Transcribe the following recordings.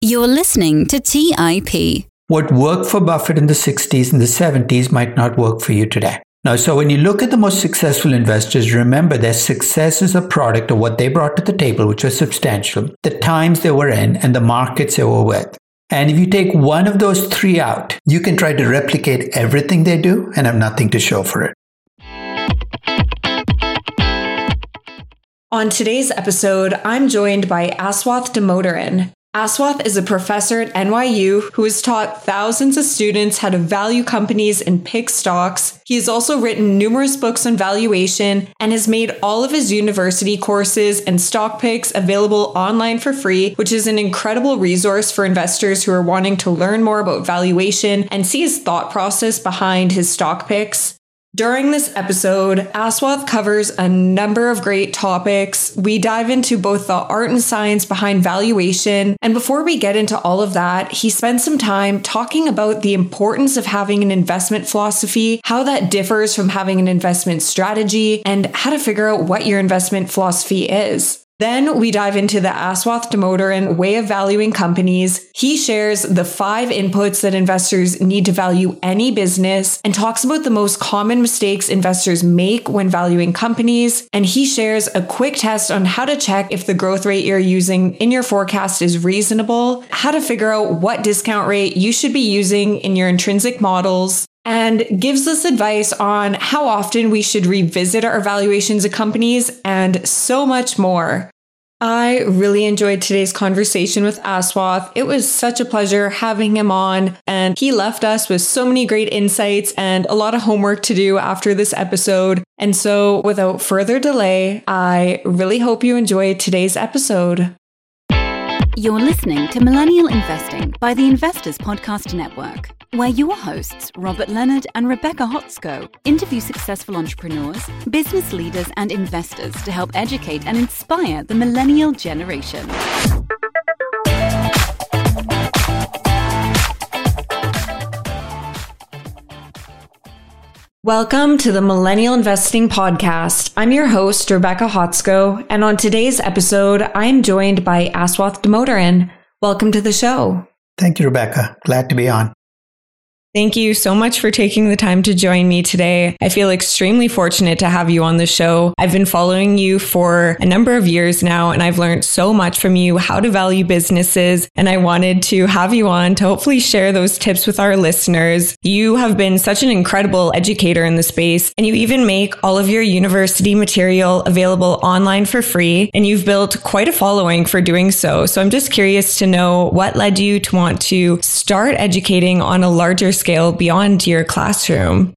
You're listening to TIP. What worked for Buffett in the 60s and the 70s might not work for you today. Now, so when you look at the most successful investors, remember their success is a product of what they brought to the table, which was substantial, the times they were in, and the markets they were with. And if you take one of those three out, you can try to replicate everything they do and have nothing to show for it. On today's episode, I'm joined by Aswath Damodaran. Aswath is a professor at NYU who has taught thousands of students how to value companies and pick stocks. He has also written numerous books on valuation and has made all of his university courses and stock picks available online for free, which is an incredible resource for investors who are wanting to learn more about valuation and see his thought process behind his stock picks. During this episode, Aswath covers a number of great topics. We dive into both the art and science behind valuation. And before we get into all of that, he spends some time talking about the importance of having an investment philosophy, how that differs from having an investment strategy, and how to figure out what your investment philosophy is. Then we dive into the Aswath Damodaran way of valuing companies. He shares the five inputs that investors need to value any business and talks about the most common mistakes investors make when valuing companies. And he shares a quick test on how to check if the growth rate you're using in your forecast is reasonable, how to figure out what discount rate you should be using in your intrinsic models, and gives us advice on how often we should revisit our valuations of companies and so much more. I really enjoyed today's conversation with Aswath. It was such a pleasure having him on, and he left us with so many great insights and a lot of homework to do after this episode. And so, without further delay, I really hope you enjoyed today's episode. You're listening to Millennial Investing by the Investors Podcast Network, where your hosts, Robert Leonard and Rebecca Hotsko, interview successful entrepreneurs, business leaders, and investors to help educate and inspire the millennial generation. Welcome to the Millennial Investing Podcast. I'm your host, Rebecca Hotsko, and on today's episode, I am joined by Aswath Damodaran. Welcome to the show. Thank you, Rebecca. Glad to be on. Thank you so much for taking the time to join me today. I feel extremely fortunate to have you on the show. I've been following you for a number of years now, and I've learned so much from you how to value businesses. And I wanted to have you on to hopefully share those tips with our listeners. You have been such an incredible educator in the space, and you even make all of your university material available online for free. And you've built quite a following for doing so. So I'm just curious to know what led you to want to start educating on a larger scale beyond your classroom?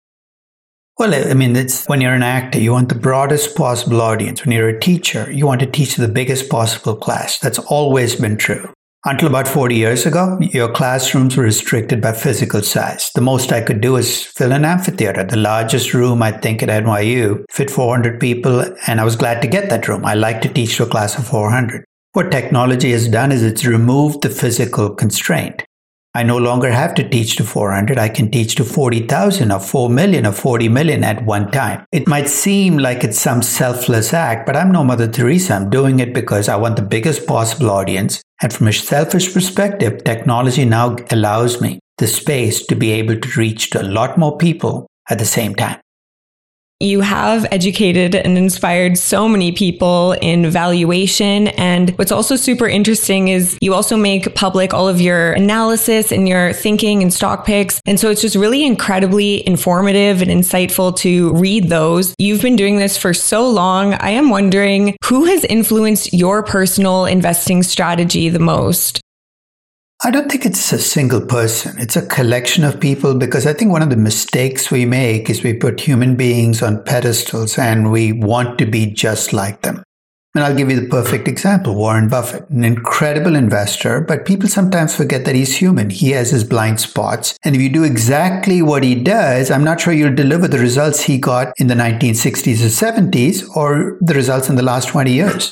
Well, I mean, it's when you're an actor, you want the broadest possible audience. When you're a teacher, you want to teach the biggest possible class. That's always been true. Until about 40 years ago, your classrooms were restricted by physical size. The most I could do is fill an amphitheater. The largest room, I think, at NYU fit 400 people, and I was glad to get that room. I like to teach to a class of 400. What technology has done is it's removed the physical constraint. I no longer have to teach to 400. I can teach to 40,000 or 4 million or 40 million at one time. It might seem like it's some selfless act, but I'm no Mother Teresa. I'm doing it because I want the biggest possible audience. And from a selfish perspective, technology now allows me the space to be able to reach to a lot more people at the same time. You have educated and inspired so many people in valuation. And what's also super interesting is you also make public all of your analysis and your thinking and stock picks. And so it's just really incredibly informative and insightful to read those. You've been doing this for so long. I am wondering who has influenced your personal investing strategy the most? I don't think it's a single person. It's a collection of people because I think one of the mistakes we make is we put human beings on pedestals and we want to be just like them. And I'll give you the perfect example Warren Buffett, an incredible investor, but people sometimes forget that he's human. He has his blind spots. And if you do exactly what he does, I'm not sure you'll deliver the results he got in the 1960s or 70s or the results in the last 20 years.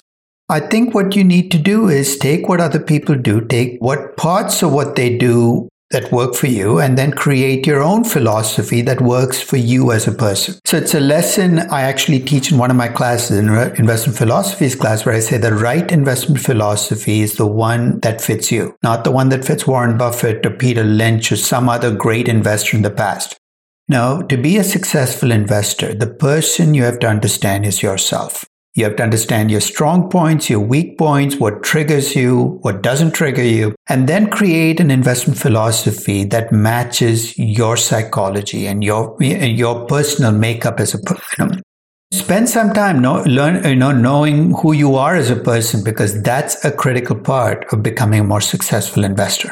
I think what you need to do is take what other people do, take what parts of what they do that work for you and then create your own philosophy that works for you as a person. So it's a lesson I actually teach in one of my classes, in investment philosophies class, where I say the right investment philosophy is the one that fits you, not the one that fits Warren Buffett or Peter Lynch or some other great investor in the past. No, to be a successful investor, the person you have to understand is yourself. You have to understand your strong points, your weak points, what triggers you, what doesn't trigger you, and then create an investment philosophy that matches your psychology and your your personal makeup as a person. Spend some time know, learn, you know, knowing who you are as a person because that's a critical part of becoming a more successful investor.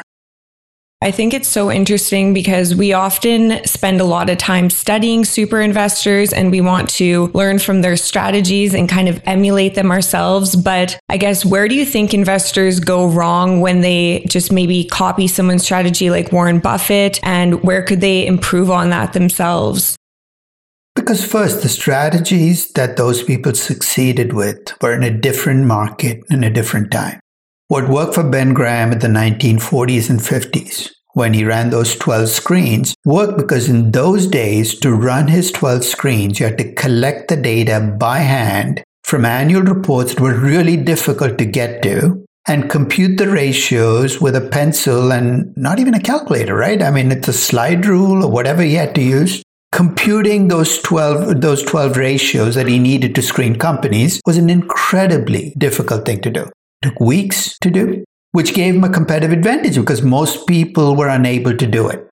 I think it's so interesting because we often spend a lot of time studying super investors and we want to learn from their strategies and kind of emulate them ourselves. But I guess where do you think investors go wrong when they just maybe copy someone's strategy like Warren Buffett? And where could they improve on that themselves? Because first, the strategies that those people succeeded with were in a different market in a different time. What worked for Ben Graham in the 1940s and 50s when he ran those 12 screens worked because in those days, to run his 12 screens, you had to collect the data by hand from annual reports that were really difficult to get to and compute the ratios with a pencil and not even a calculator, right? I mean, it's a slide rule or whatever he had to use. Computing those 12, those 12 ratios that he needed to screen companies was an incredibly difficult thing to do took weeks to do, which gave him a competitive advantage because most people were unable to do it.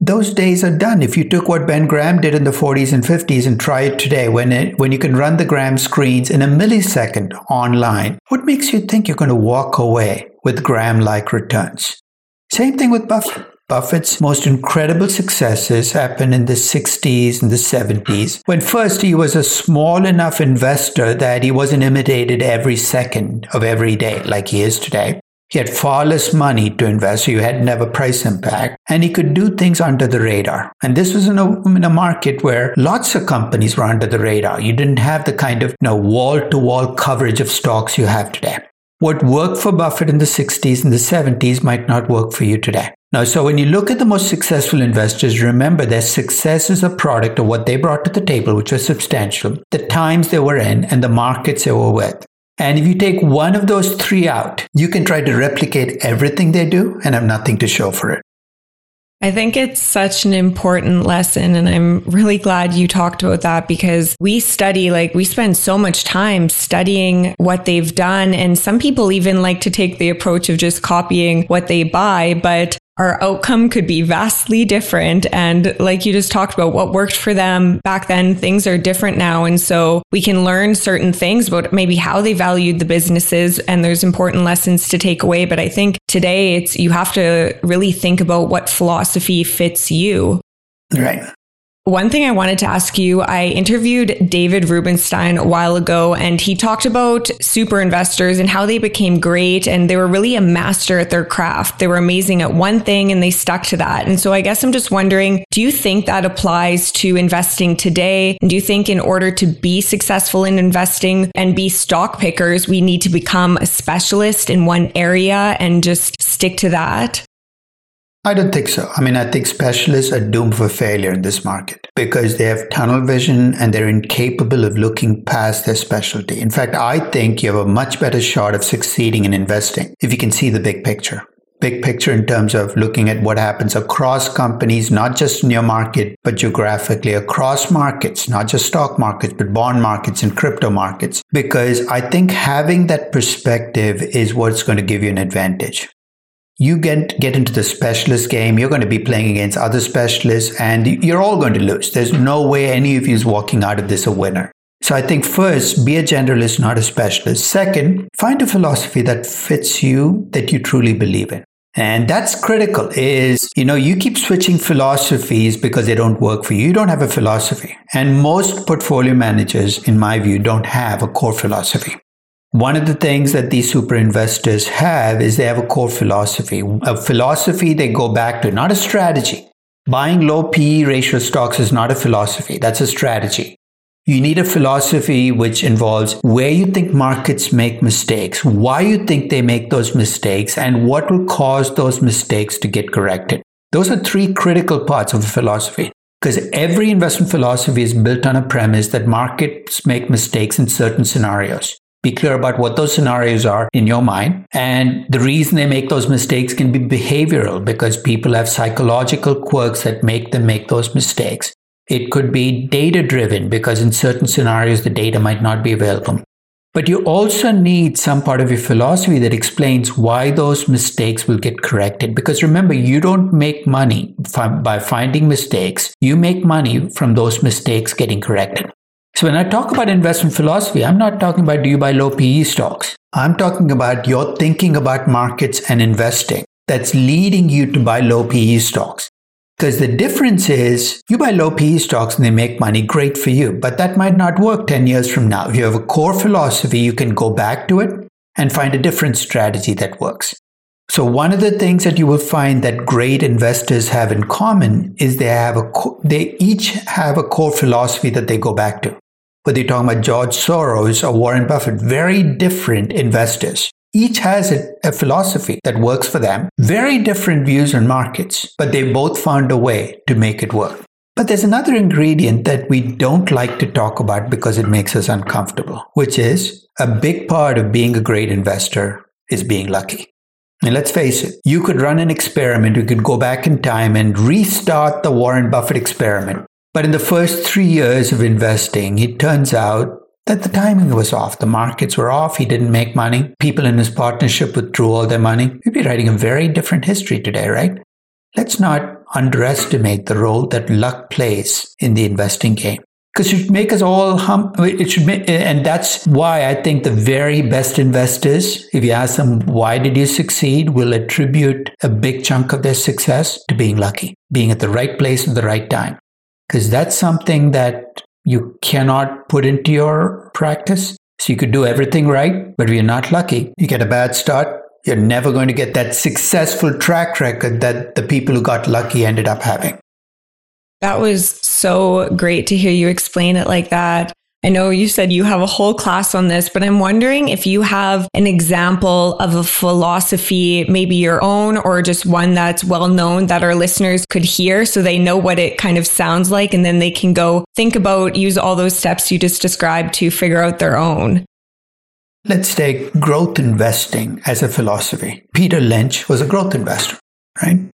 Those days are done. If you took what Ben Graham did in the 40s and 50s and try it today, when, it, when you can run the Graham screens in a millisecond online, what makes you think you're going to walk away with Graham like returns? Same thing with Buffett. Buffett's most incredible successes happened in the 60s and the 70s, when first he was a small enough investor that he wasn't imitated every second of every day like he is today. He had far less money to invest, so you had never price impact, and he could do things under the radar. And this was in a, in a market where lots of companies were under the radar. You didn't have the kind of wall-to-wall coverage of stocks you have today. What worked for Buffett in the 60s and the 70s might not work for you today. Now, so when you look at the most successful investors, remember their success is a product of what they brought to the table, which was substantial, the times they were in, and the markets they were with. And if you take one of those three out, you can try to replicate everything they do and have nothing to show for it. I think it's such an important lesson. And I'm really glad you talked about that because we study, like, we spend so much time studying what they've done. And some people even like to take the approach of just copying what they buy. But our outcome could be vastly different. And like you just talked about, what worked for them back then, things are different now. And so we can learn certain things about maybe how they valued the businesses and there's important lessons to take away. But I think today it's, you have to really think about what philosophy fits you. Right. One thing I wanted to ask you, I interviewed David Rubenstein a while ago and he talked about super investors and how they became great and they were really a master at their craft. They were amazing at one thing and they stuck to that. And so I guess I'm just wondering, do you think that applies to investing today? And do you think in order to be successful in investing and be stock pickers, we need to become a specialist in one area and just stick to that? I don't think so. I mean, I think specialists are doomed for failure in this market because they have tunnel vision and they're incapable of looking past their specialty. In fact, I think you have a much better shot of succeeding in investing if you can see the big picture. Big picture in terms of looking at what happens across companies, not just in your market, but geographically across markets, not just stock markets, but bond markets and crypto markets. Because I think having that perspective is what's going to give you an advantage you get get into the specialist game you're going to be playing against other specialists and you're all going to lose there's no way any of you is walking out of this a winner so i think first be a generalist not a specialist second find a philosophy that fits you that you truly believe in and that's critical is, you know, you keep switching philosophies because they don't work for you. You don't have a philosophy. And most portfolio managers, in my view, don't have a core philosophy. One of the things that these super investors have is they have a core philosophy, a philosophy they go back to, not a strategy. Buying low PE ratio stocks is not a philosophy, that's a strategy. You need a philosophy which involves where you think markets make mistakes, why you think they make those mistakes, and what will cause those mistakes to get corrected. Those are three critical parts of a philosophy. Because every investment philosophy is built on a premise that markets make mistakes in certain scenarios. Be clear about what those scenarios are in your mind. And the reason they make those mistakes can be behavioral because people have psychological quirks that make them make those mistakes. It could be data driven because in certain scenarios the data might not be available. But you also need some part of your philosophy that explains why those mistakes will get corrected. Because remember, you don't make money by finding mistakes. You make money from those mistakes getting corrected. So when I talk about investment philosophy, I'm not talking about do you buy low PE stocks. I'm talking about your thinking about markets and investing that's leading you to buy low PE stocks. Because the difference is you buy low PE stocks and they make money, great for you. But that might not work 10 years from now. If you have a core philosophy, you can go back to it and find a different strategy that works. So one of the things that you will find that great investors have in common is they have a, they each have a core philosophy that they go back to. Whether you're talking about George Soros or Warren Buffett, very different investors. Each has a, a, philosophy that works for them, very different views on markets, but they both found a way to make it work. But there's another ingredient that we don't like to talk about because it makes us uncomfortable, which is a big part of being a great investor is being lucky. And let's face it, you could run an experiment, you could go back in time and restart the Warren Buffett experiment. But in the first three years of investing, it turns out that the timing was off. The markets were off. He didn't make money. People in his partnership withdrew all their money. We'd be writing a very different history today, right? Let's not underestimate the role that luck plays in the investing game. Because it should make us all hum. It should make, and that's why I think the very best investors, if you ask them, why did you succeed, will attribute a big chunk of their success to being lucky, being at the right place at the right time. Because that's something that you cannot put into your practice. So you could do everything right, but you're not lucky, you get a bad start, you're never going to get that successful track record that the people who got lucky ended up having. That was so great to hear you explain it like that. I know you said you have a whole class on this, but I'm wondering if you have an example of a philosophy, maybe your own or just one that's well known that our listeners could hear so they know what it kind of sounds like. And then they can go think about, use all those steps you just described to figure out their own. Let's take growth investing as a philosophy. Peter Lynch was a growth investor, right?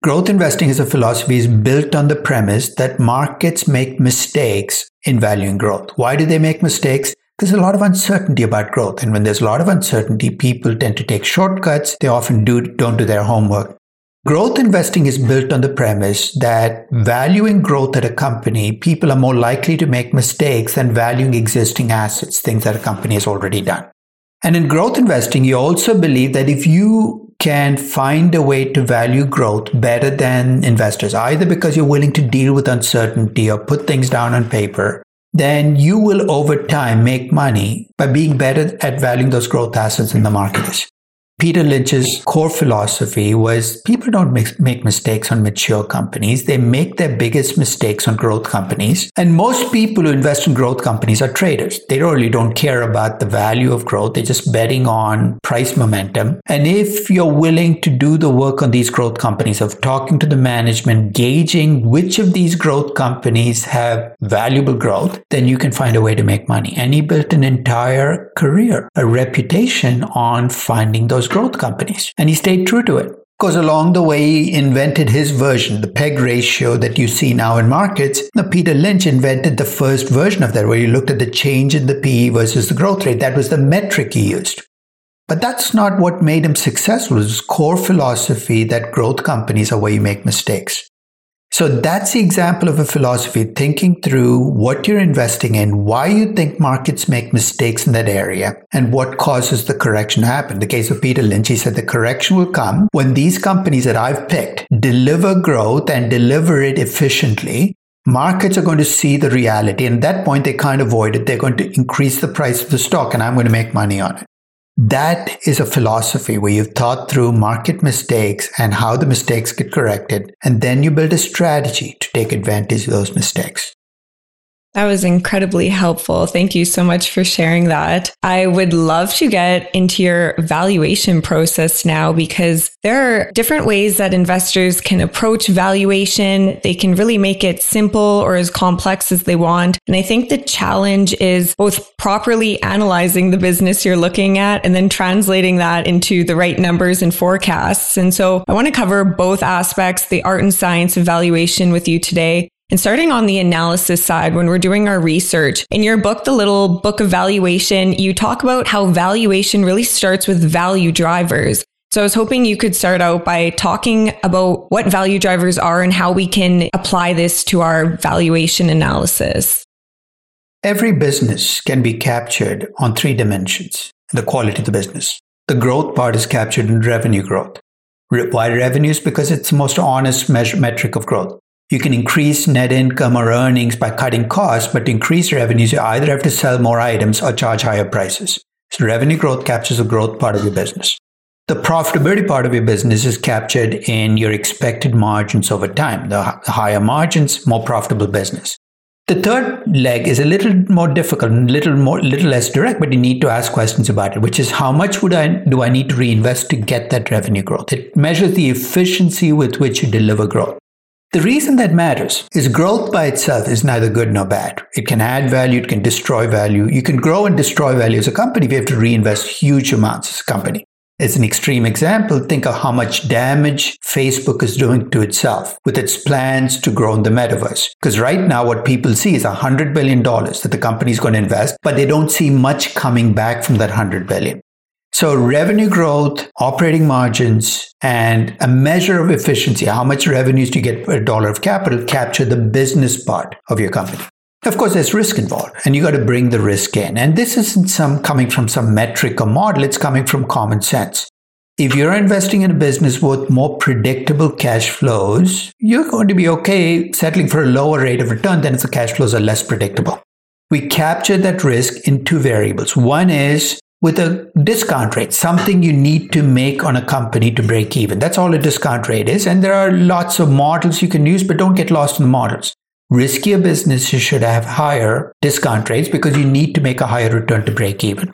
Growth investing as a philosophy is built on the premise that markets make mistakes in valuing growth. Why do they make mistakes? There's a lot of uncertainty about growth. And when there's a lot of uncertainty, people tend to take shortcuts. They often do, don't do their homework. Growth investing is built on the premise that valuing growth at a company, people are more likely to make mistakes than valuing existing assets, things that a company has already done. And in growth investing, you also believe that if you can find a way to value growth better than investors, either because you're willing to deal with uncertainty or put things down on paper, then you will over time make money by being better at valuing those growth assets in the market. Peter Lynch's core philosophy was people don't make, mistakes on mature companies. They make their biggest mistakes on growth companies. And most people who invest in growth companies are traders. They really don't care about the value of growth. They're just betting on price momentum. And if you're willing to do the work on these growth companies of talking to the management, gauging which of these growth companies have valuable growth, then you can find a way to make money. And he built an entire career, a reputation on finding those growth companies. And he stayed true to it. Because along the way, he invented his version, the peg ratio that you see now in markets. Now, Peter Lynch invented the first version of that, where he looked at the change in the PE versus the growth rate. That was the metric he used. But that's not what made him successful. It His core philosophy that growth companies are where you make mistakes. So that's the example of a philosophy thinking through what you're investing in, why you think markets make mistakes in that area, and what causes the correction to happen. In the case of Peter Lynch, he said the correction will come when these companies that I've picked deliver growth and deliver it efficiently. Markets are going to see the reality. And at that point, they can't avoid it. They're going to increase the price of the stock and I'm going to make money on it. That is a philosophy where you've thought through market mistakes and how the mistakes get corrected, and then you build a strategy to take advantage of those mistakes. That was incredibly helpful. Thank you so much for sharing that. I would love to get into your valuation process now because there are different ways that investors can approach valuation. They can really make it simple or as complex as they want. And I think the challenge is both properly analyzing the business you're looking at and then translating that into the right numbers and forecasts. And so I want to cover both aspects, the art and science of valuation with you today. And starting on the analysis side, when we're doing our research, in your book, The Little Book of Valuation, you talk about how valuation really starts with value drivers. So I was hoping you could start out by talking about what value drivers are and how we can apply this to our valuation analysis. Every business can be captured on three dimensions the quality of the business. The growth part is captured in revenue growth. Why revenues? Because it's the most honest measure, metric of growth. You can increase net income or earnings by cutting costs, but to increase revenues, you either have to sell more items or charge higher prices. So revenue growth captures the growth part of your business. The profitability part of your business is captured in your expected margins over time. The higher margins, more profitable business. The third leg is a little more difficult, a little more, little less direct, but you need to ask questions about it, which is how much would I do I need to reinvest to get that revenue growth? It measures the efficiency with which you deliver growth. The reason that matters is growth by itself is neither good nor bad. It can add value, it can destroy value. You can grow and destroy value as a company if you have to reinvest huge amounts as a company. As an extreme example, think of how much damage Facebook is doing to itself with its plans to grow in the metaverse. Because right now, what people see is $100 billion that the company is going to invest, but they don't see much coming back from that $100 billion. So revenue growth, operating margins, and a measure of efficiency, how much revenues do you get per dollar of capital, capture the business part of your company. Of course, there's risk involved, and you got to bring the risk in. And this isn't some coming from some metric or model, it's coming from common sense. If you're investing in a business with more predictable cash flows, you're going to be okay settling for a lower rate of return than if the cash flows are less predictable. We capture that risk in two variables. One is with a discount rate, something you need to make on a company to break even. That's all a discount rate is. And there are lots of models you can use, but don't get lost in the models. Riskier businesses should have higher discount rates because you need to make a higher return to break even.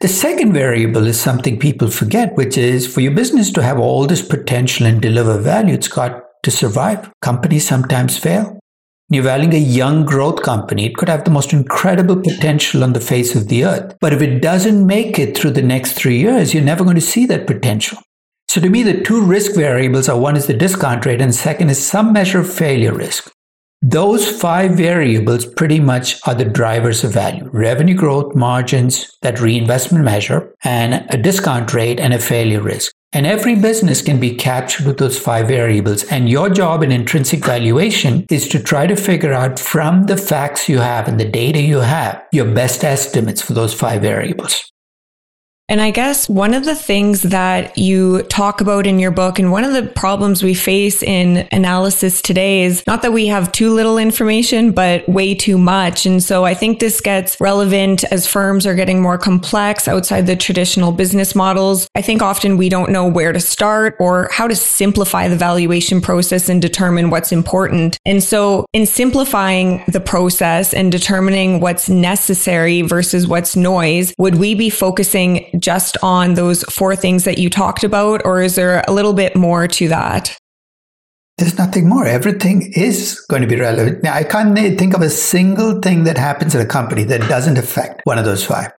The second variable is something people forget, which is for your business to have all this potential and deliver value, it's got to survive. Companies sometimes fail. You're valuing a young growth company. It could have the most incredible potential on the face of the earth. But if it doesn't make it through the next three years, you're never going to see that potential. So to me, the two risk variables are one is the discount rate and second is some measure of failure risk. Those five variables pretty much are the drivers of value. Revenue growth, margins, that reinvestment measure, and a discount rate and a failure risk. And every business can be captured with those five variables. And your job in intrinsic valuation is to try to figure out from the facts you have and the data you have your best estimates for those five variables. And I guess one of the things that you talk about in your book and one of the problems we face in analysis today is not that we have too little information, but way too much. And so I think this gets relevant as firms are getting more complex outside the traditional business models. I think often we don't know where to start or how to simplify the valuation process and determine what's important. And so in simplifying the process and determining what's necessary versus what's noise, would we be focusing just on those four things that you talked about, or is there a little bit more to that? There's nothing more. Everything is going to be relevant. Now, I can't think of a single thing that happens at a company that doesn't affect one of those five.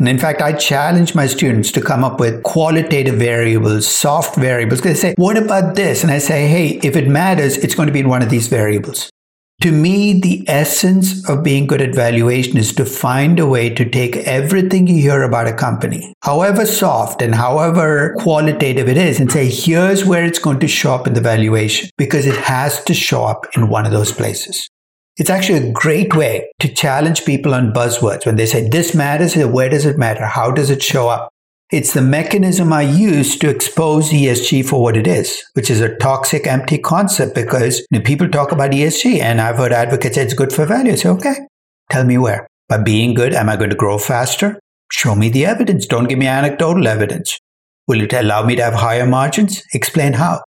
And in fact, I challenge my students to come up with qualitative variables, soft variables. They say, what about this? And I say, hey, if it matters, it's going to be in one of these variables. To me, the essence of being good at valuation is to find a way to take everything you hear about a company, however soft and however qualitative it is, and say, here's where it's going to show up in the valuation, because it has to show up in one of those places. It's actually a great way to challenge people on buzzwords when they say, this matters, where does it matter? How does it show up? It's the mechanism I use to expose ESG for what it is, which is a toxic, empty concept because you know, people talk about ESG and I've heard advocates say it's good for value. I say, okay, tell me where. By being good, am I going to grow faster? Show me the evidence. Don't give me anecdotal evidence. Will it allow me to have higher margins? Explain how.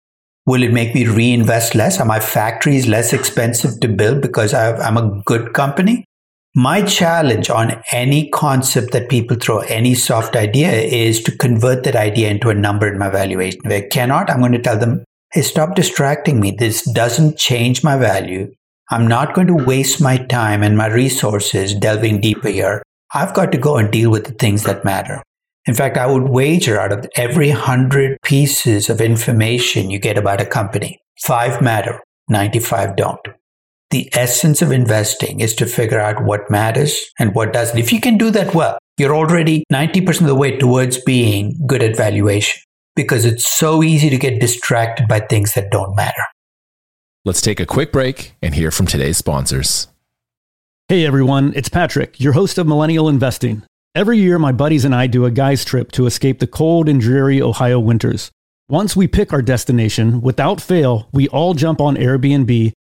Will it make me reinvest less? Are my factories less expensive to build because I'm a good company? My challenge on any concept that people throw, any soft idea, is to convert that idea into a number in my valuation. If I cannot, I'm going to tell them, hey, stop distracting me. This doesn't change my value. I'm not going to waste my time and my resources delving deeper here. I've got to go and deal with the things that matter. In fact, I would wager out of every hundred pieces of information you get about a company, five matter, 95 don't the essence of investing is to figure out what matters and what doesn't. If you can do that well, you're already 90% of the way towards being good at valuation because it's so easy to get distracted by things that don't matter. Let's take a quick break and hear from today's sponsors. Hey everyone, it's Patrick, your host of Millennial Investing. Every year, my buddies and I do a guy's trip to escape the cold and dreary Ohio winters. Once we pick our destination, without fail, we all jump on Airbnb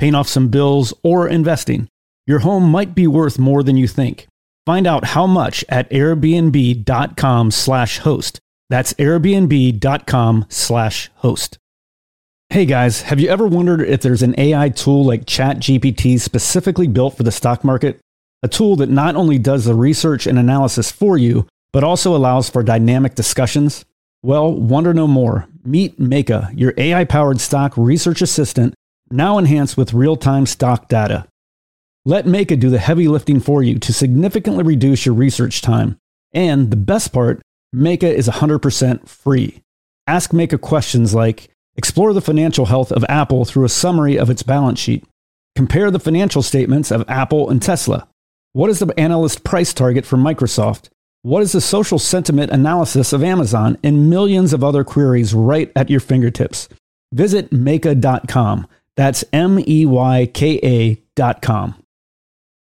paying off some bills, or investing. Your home might be worth more than you think. Find out how much at airbnb.com slash host. That's airbnb.com slash host. Hey guys, have you ever wondered if there's an AI tool like ChatGPT specifically built for the stock market? A tool that not only does the research and analysis for you, but also allows for dynamic discussions? Well, wonder no more. Meet Meyka, your AI powered stock research assistant now enhanced with real time stock data. Let Meyka do the heavy lifting for you to significantly reduce your research time. And the best part, Meyka is 100% free. Ask Meyka questions like Explore the financial health of Apple through a summary of its balance sheet. Compare the financial statements of Apple and Tesla. What is the analyst price target for Microsoft? What is the social sentiment analysis of Amazon? And millions of other queries right at your fingertips. Visit Meyka.com that's M E Y K A dot com.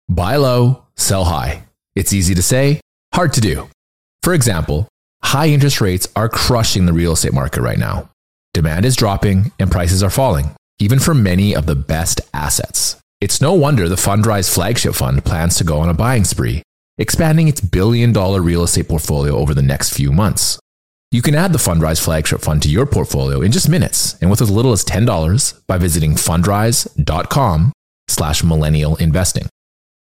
Buy low, sell high. It's easy to say, hard to do. For example, high interest rates are crushing the real estate market right now. Demand is dropping and prices are falling, even for many of the best assets. It's no wonder the Fundrise flagship fund plans to go on a buying spree, expanding its billion dollar real estate portfolio over the next few months. You can add the Fundrise flagship fund to your portfolio in just minutes and with as little as $10 by visiting fundrise.com slash millennial investing.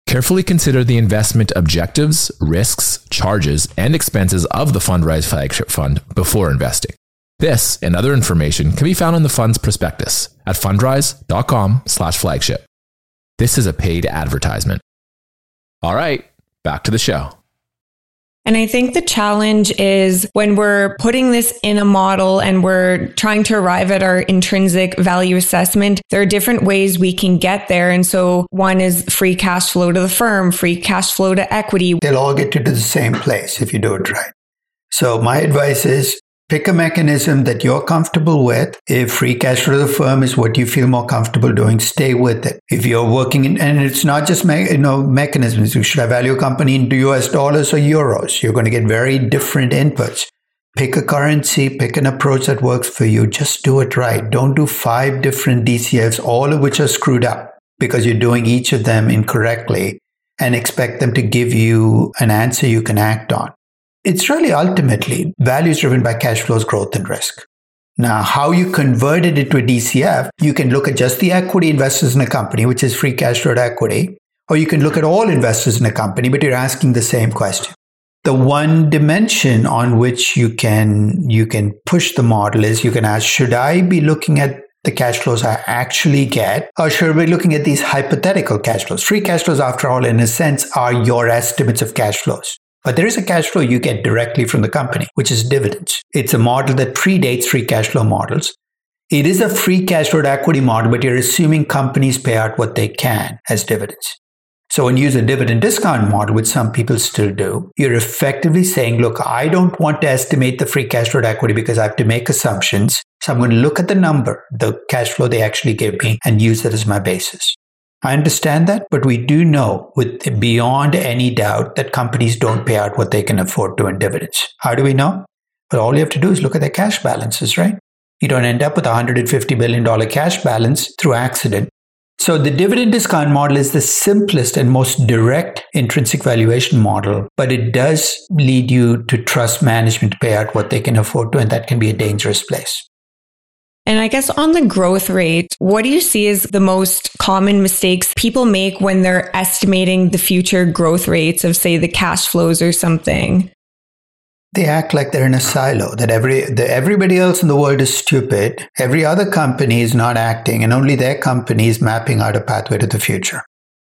Carefully consider the investment objectives, risks, charges, and expenses of the Fundrise flagship fund before investing. This and other information can be found in the fund's prospectus at fundrise.com slash flagship. This is a paid advertisement. All right, back to the show. And I think the challenge is when we're putting this in a model and we're trying to arrive at our intrinsic value assessment, there are different ways we can get there. And so one is free cash flow to the firm, free cash flow to equity. They'll all get you to the same place if you do it right. So my advice is Pick a mechanism that you're comfortable with. If free cash flow to the firm is what you feel more comfortable doing, stay with it. If you're working in, and it's not just me, you know mechanisms. You should I value a company into US dollars or euros. You're going to get very different inputs. Pick a currency, pick an approach that works for you. Just do it right. Don't do five different DCFs, all of which are screwed up because you're doing each of them incorrectly and expect them to give you an answer you can act on. It's really ultimately values driven by cash flows, growth, and risk. Now, how you convert it into a DCF, you can look at just the equity investors in a company, which is free cash flow to equity, or you can look at all investors in a company, but you're asking the same question. The one dimension on which you can you can push the model is you can ask, should I be looking at the cash flows I actually get, or should we be looking at these hypothetical cash flows? Free cash flows, after all, in a sense, are your estimates of cash flows. But there is a cash flow you get directly from the company, which is dividends. It's a model that predates free cash flow models. It is a free cash flow to equity model, but you're assuming companies pay out what they can as dividends. So when you use a dividend discount model, which some people still do, you're effectively saying, look, I don't want to estimate the free cash flow to equity because I have to make assumptions. So I'm going to look at the number, the cash flow they actually give me, and use that as my basis. I understand that, but we do know with beyond any doubt that companies don't pay out what they can afford to in dividends. How do we know? Well, all you have to do is look at their cash balances, right? You don't end up with a $150 billion cash balance through accident. So the dividend discount model is the simplest and most direct intrinsic valuation model, but it does lead you to trust management to pay out what they can afford to, and that can be a dangerous place. And I guess on the growth rate, what do you see as the most common mistakes people make when they're estimating the future growth rates of, say, the cash flows or something? They act like they're in a silo, that every, everybody else in the world is stupid. Every other company is not acting, and only their company is mapping out a pathway to the future.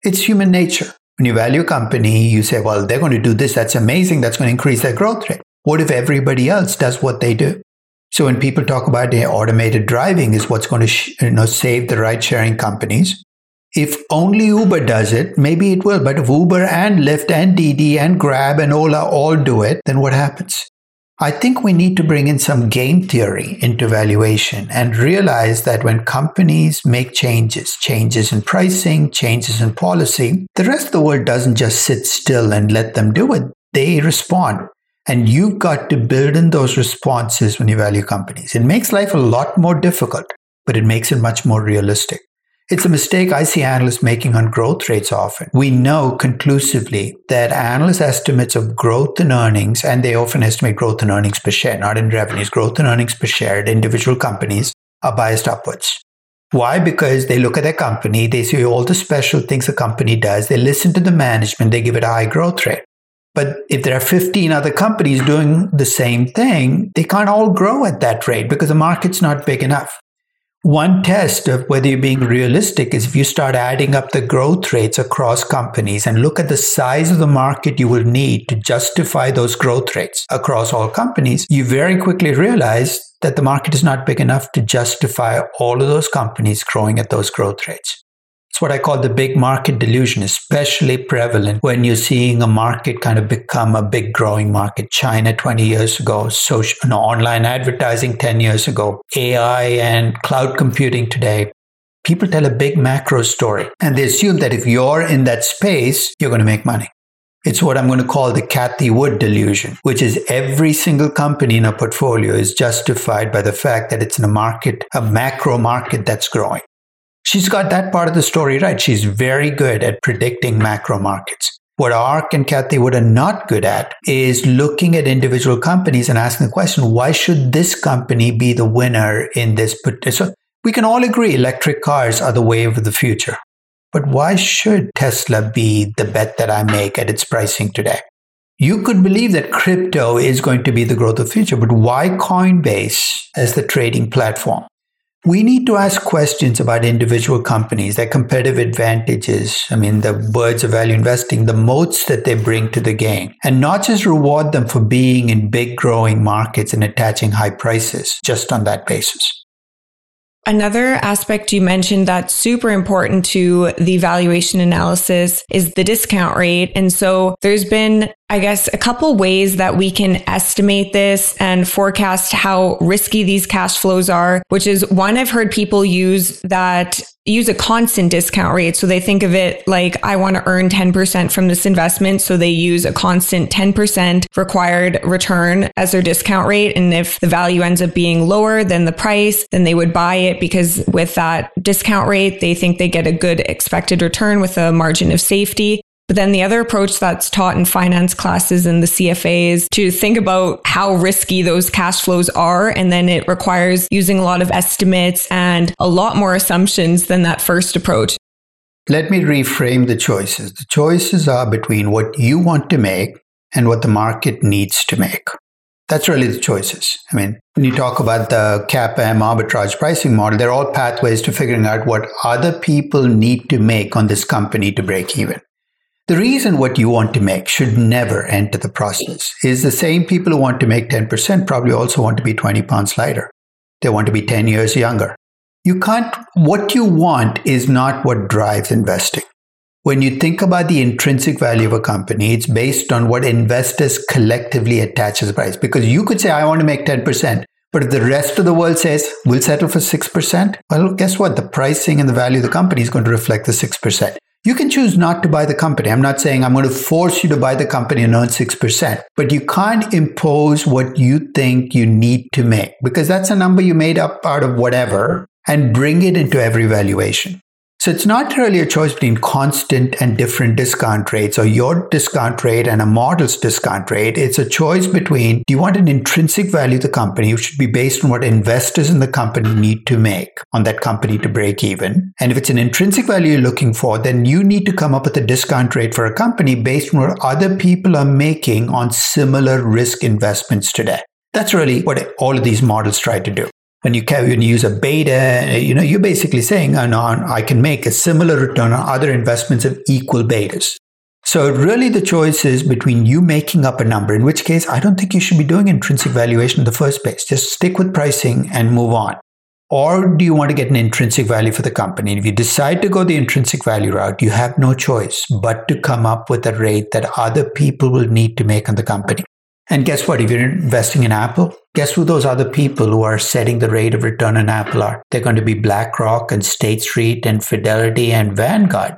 It's human nature. When you value a company, you say, well, they're going to do this. That's amazing. That's going to increase their growth rate. What if everybody else does what they do? So when people talk about automated driving is what's going to sh- you know save the ride sharing companies. If only Uber does it, maybe it will. But if Uber and Lyft and Didi and Grab and Ola all do it, then what happens? I think we need to bring in some game theory into valuation and realize that when companies make changes, changes in pricing, changes in policy, the rest of the world doesn't just sit still and let them do it. They respond. And you've got to build in those responses when you value companies. It makes life a lot more difficult, but it makes it much more realistic. It's a mistake I see analysts making on growth rates often. We know conclusively that analyst estimates of growth in earnings, and they often estimate growth in earnings per share, not in revenues, growth in earnings per share at individual companies are biased upwards. Why? Because they look at their company, they see all the special things the company does, they listen to the management, they give it a high growth rate. But if there are 15 other companies doing the same thing, they can't all grow at that rate because the market's not big enough. One test of whether you're being realistic is if you start adding up the growth rates across companies and look at the size of the market you will need to justify those growth rates across all companies, you very quickly realize that the market is not big enough to justify all of those companies growing at those growth rates. It's what I call the big market delusion, especially prevalent when you're seeing a market kind of become a big growing market. China 20 years ago, social, know, online advertising 10 years ago, AI and cloud computing today. People tell a big macro story and they assume that if you're in that space, you're going to make money. It's what I'm going to call the Cathie Wood delusion, which is every single company in a portfolio is justified by the fact that it's in a market, a macro market that's growing. She's got that part of the story right. She's very good at predicting macro markets. What ARK and Cathie Wood are not good at is looking at individual companies and asking the question, why should this company be the winner in this? So we can all agree electric cars are the wave of the future. But why should Tesla be the bet that I make at its pricing today? You could believe that crypto is going to be the growth of the future, but why Coinbase as the trading platform? We need to ask questions about individual companies, their competitive advantages. I mean, the words of value investing, the moats that they bring to the game, and not just reward them for being in big growing markets and attaching high prices just on that basis. Another aspect you mentioned that's super important to the valuation analysis is the discount rate. And so there's been I guess a couple ways that we can estimate this and forecast how risky these cash flows are, which is one I've heard people use that use a constant discount rate. So they think of it like, I want to earn 10% from this investment. So they use a constant 10% required return as their discount rate. And if the value ends up being lower than the price, then they would buy it because with that discount rate, they think they get a good expected return with a margin of safety. But then the other approach that's taught in finance classes and the CFA is to think about how risky those cash flows are. And then it requires using a lot of estimates and a lot more assumptions than that first approach. Let me reframe the choices. The choices are between what you want to make and what the market needs to make. That's really the choices. I mean, when you talk about the CAPM arbitrage pricing model, they're all pathways to figuring out what other people need to make on this company to break even. The reason what you want to make should never enter the process is the same people who want to make 10% probably also want to be 20 pounds lighter. They want to be 10 years younger. You can't, what you want is not what drives investing. When you think about the intrinsic value of a company, it's based on what investors collectively attach as price. Because you could say, I want to make 10%, But if the rest of the world says we'll settle for 6%, well, guess what? The pricing and the value of the company is going to reflect the 6%. You can choose not to buy the company. I'm not saying I'm going to force you to buy the company and earn 6%, but you can't impose what you think you need to make because that's a number you made up out of whatever and bring it into every valuation. So it's not really a choice between constant and different discount rates or your discount rate and a model's discount rate. It's a choice between do you want an intrinsic value of the company, which should be based on what investors in the company need to make on that company to break even. And if it's an intrinsic value you're looking for, then you need to come up with a discount rate for a company based on what other people are making on similar risk investments today. That's really what all of these models try to do when you, when you use a beta, you know, you're basically saying, oh, no, I can make a similar return on other investments of equal betas. So really the choice is between you making up a number, in which case I don't think you should be doing intrinsic valuation in the first place. Just stick with pricing and move on. Or do you want to get an intrinsic value for the company? If you decide to go the intrinsic value route, you have no choice but to come up with a rate that other people will need to make on the company. And guess what? If you're investing in Apple, guess who those other people who are setting the rate of return on Apple are? They're going to be BlackRock and State Street and Fidelity and Vanguard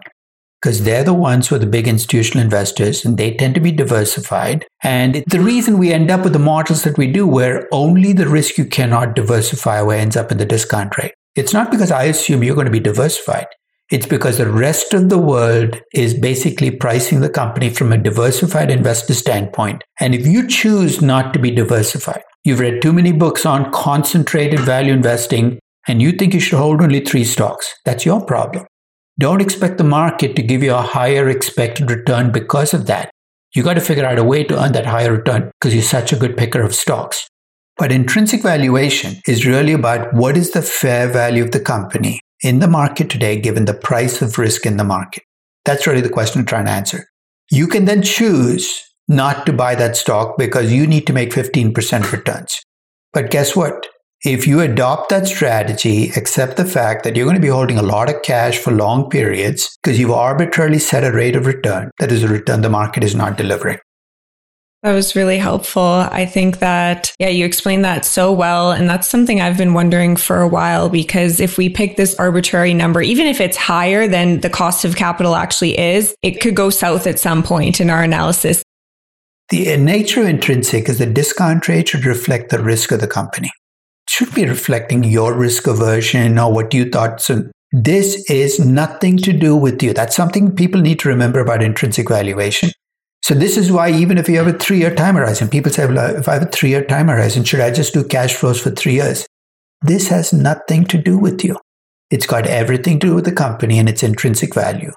because they're the ones who are the big institutional investors and they tend to be diversified. And the reason we end up with the models that we do, where only the risk you cannot diversify away ends up in the discount rate. It's not because I assume you're going to be diversified. It's because the rest of the world is basically pricing the company from a diversified investor standpoint. And if you choose not to be diversified, you've read too many books on concentrated value investing, and you think you should hold only three stocks, that's your problem. Don't expect the market to give you a higher expected return because of that. You got to figure out a way to earn that higher return because you're such a good picker of stocks. But intrinsic valuation is really about what is the fair value of the company in the market today, given the price of risk in the market? That's really the question I'm trying to answer. You can then choose not to buy that stock because you need to make 15% returns. But guess what? If you adopt that strategy, accept the fact that you're going to be holding a lot of cash for long periods because you've arbitrarily set a rate of return that is a return the market is not delivering. That was really helpful. I think that, yeah, you explained that so well. And that's something I've been wondering for a while because if we pick this arbitrary number, even if it's higher than the cost of capital actually is, it could go south at some point in our analysis. The nature intrinsic is the discount rate should reflect the risk of the company. It should be reflecting your risk aversion or what you thought. So this is nothing to do with you. That's something people need to remember about intrinsic valuation. So this is why even if you have a three-year time horizon, people say, well, if I have a three-year time horizon, should I just do cash flows for three years? This has nothing to do with you. It's got everything to do with the company and its intrinsic value.